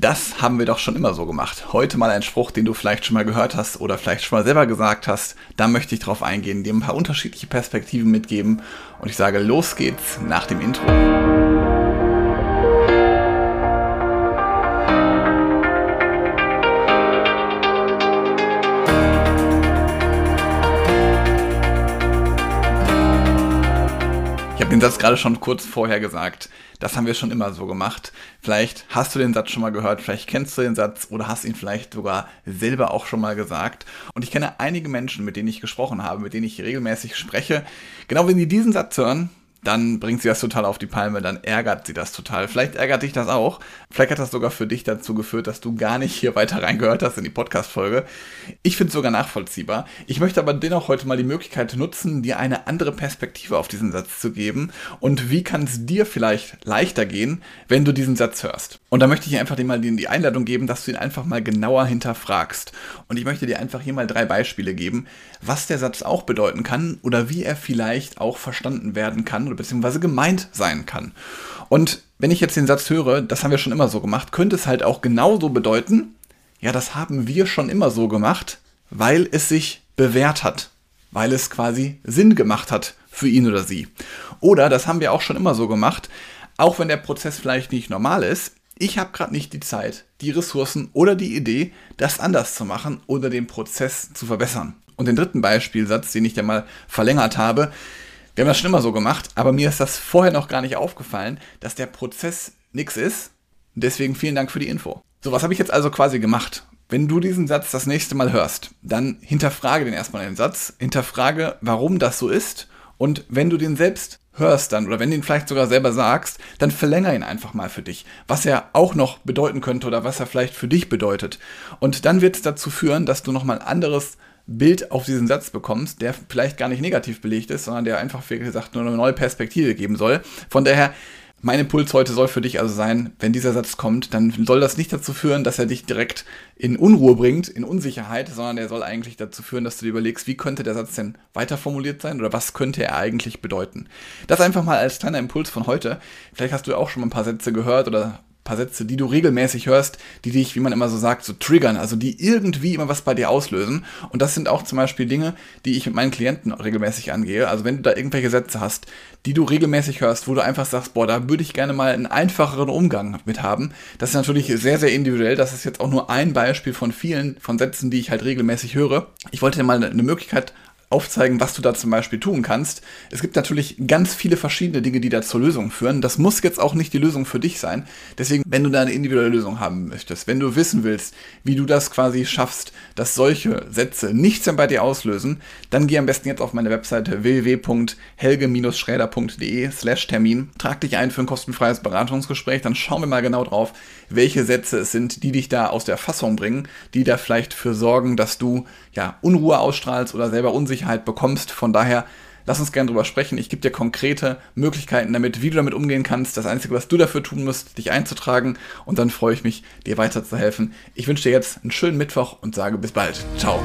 Das haben wir doch schon immer so gemacht. Heute mal ein Spruch, den du vielleicht schon mal gehört hast oder vielleicht schon mal selber gesagt hast. Da möchte ich drauf eingehen, dir ein paar unterschiedliche Perspektiven mitgeben. Und ich sage, los geht's nach dem Intro. Habe den Satz gerade schon kurz vorher gesagt. Das haben wir schon immer so gemacht. Vielleicht hast du den Satz schon mal gehört, vielleicht kennst du den Satz oder hast ihn vielleicht sogar selber auch schon mal gesagt. Und ich kenne einige Menschen, mit denen ich gesprochen habe, mit denen ich regelmäßig spreche. Genau wenn die diesen Satz hören, dann bringt sie das total auf die Palme, dann ärgert sie das total. Vielleicht ärgert dich das auch. Vielleicht hat das sogar für dich dazu geführt, dass du gar nicht hier weiter reingehört hast in die Podcast-Folge. Ich finde es sogar nachvollziehbar. Ich möchte aber dennoch heute mal die Möglichkeit nutzen, dir eine andere Perspektive auf diesen Satz zu geben. Und wie kann es dir vielleicht leichter gehen, wenn du diesen Satz hörst? Und da möchte ich einfach dir mal die Einladung geben, dass du ihn einfach mal genauer hinterfragst. Und ich möchte dir einfach hier mal drei Beispiele geben, was der Satz auch bedeuten kann oder wie er vielleicht auch verstanden werden kann oder beziehungsweise gemeint sein kann. Und wenn ich jetzt den Satz höre, das haben wir schon immer so gemacht, könnte es halt auch genauso bedeuten, ja, das haben wir schon immer so gemacht, weil es sich bewährt hat, weil es quasi Sinn gemacht hat für ihn oder sie. Oder das haben wir auch schon immer so gemacht, auch wenn der Prozess vielleicht nicht normal ist, ich habe gerade nicht die Zeit, die Ressourcen oder die Idee, das anders zu machen oder den Prozess zu verbessern. Und den dritten Beispielsatz, den ich ja mal verlängert habe, wir haben das schon immer so gemacht, aber mir ist das vorher noch gar nicht aufgefallen, dass der Prozess nichts ist. Deswegen vielen Dank für die Info. So, was habe ich jetzt also quasi gemacht? Wenn du diesen Satz das nächste Mal hörst, dann hinterfrage den erstmal den Satz, hinterfrage, warum das so ist und wenn du den selbst hörst dann oder wenn du ihn vielleicht sogar selber sagst, dann verlänger ihn einfach mal für dich, was er auch noch bedeuten könnte oder was er vielleicht für dich bedeutet. Und dann wird es dazu führen, dass du nochmal ein anderes Bild auf diesen Satz bekommst, der vielleicht gar nicht negativ belegt ist, sondern der einfach, wie gesagt, nur eine neue Perspektive geben soll. Von daher, mein Impuls heute soll für dich also sein, wenn dieser Satz kommt, dann soll das nicht dazu führen, dass er dich direkt in Unruhe bringt, in Unsicherheit, sondern er soll eigentlich dazu führen, dass du dir überlegst, wie könnte der Satz denn weiter formuliert sein oder was könnte er eigentlich bedeuten. Das einfach mal als kleiner Impuls von heute. Vielleicht hast du auch schon mal ein paar Sätze gehört oder paar Sätze, die du regelmäßig hörst, die dich, wie man immer so sagt, so triggern, also die irgendwie immer was bei dir auslösen. Und das sind auch zum Beispiel Dinge, die ich mit meinen Klienten regelmäßig angehe. Also wenn du da irgendwelche Sätze hast, die du regelmäßig hörst, wo du einfach sagst, boah, da würde ich gerne mal einen einfacheren Umgang mit haben. Das ist natürlich sehr, sehr individuell. Das ist jetzt auch nur ein Beispiel von vielen von Sätzen, die ich halt regelmäßig höre. Ich wollte dir mal eine Möglichkeit aufzeigen, was du da zum Beispiel tun kannst. Es gibt natürlich ganz viele verschiedene Dinge, die da zur Lösung führen. Das muss jetzt auch nicht die Lösung für dich sein. Deswegen, wenn du da eine individuelle Lösung haben möchtest, wenn du wissen willst, wie du das quasi schaffst, dass solche Sätze nichts mehr bei dir auslösen, dann geh am besten jetzt auf meine Webseite www.helge-schräder.de slash Termin. Trag dich ein für ein kostenfreies Beratungsgespräch, dann schauen wir mal genau drauf, welche Sätze es sind, die dich da aus der Fassung bringen, die da vielleicht für sorgen, dass du ja Unruhe ausstrahlst oder selber unsicher Unsicherheit bekommst. Von daher, lass uns gerne drüber sprechen. Ich gebe dir konkrete Möglichkeiten damit, wie du damit umgehen kannst. Das Einzige, was du dafür tun musst, dich einzutragen. Und dann freue ich mich, dir weiterzuhelfen. Ich wünsche dir jetzt einen schönen Mittwoch und sage bis bald. Ciao.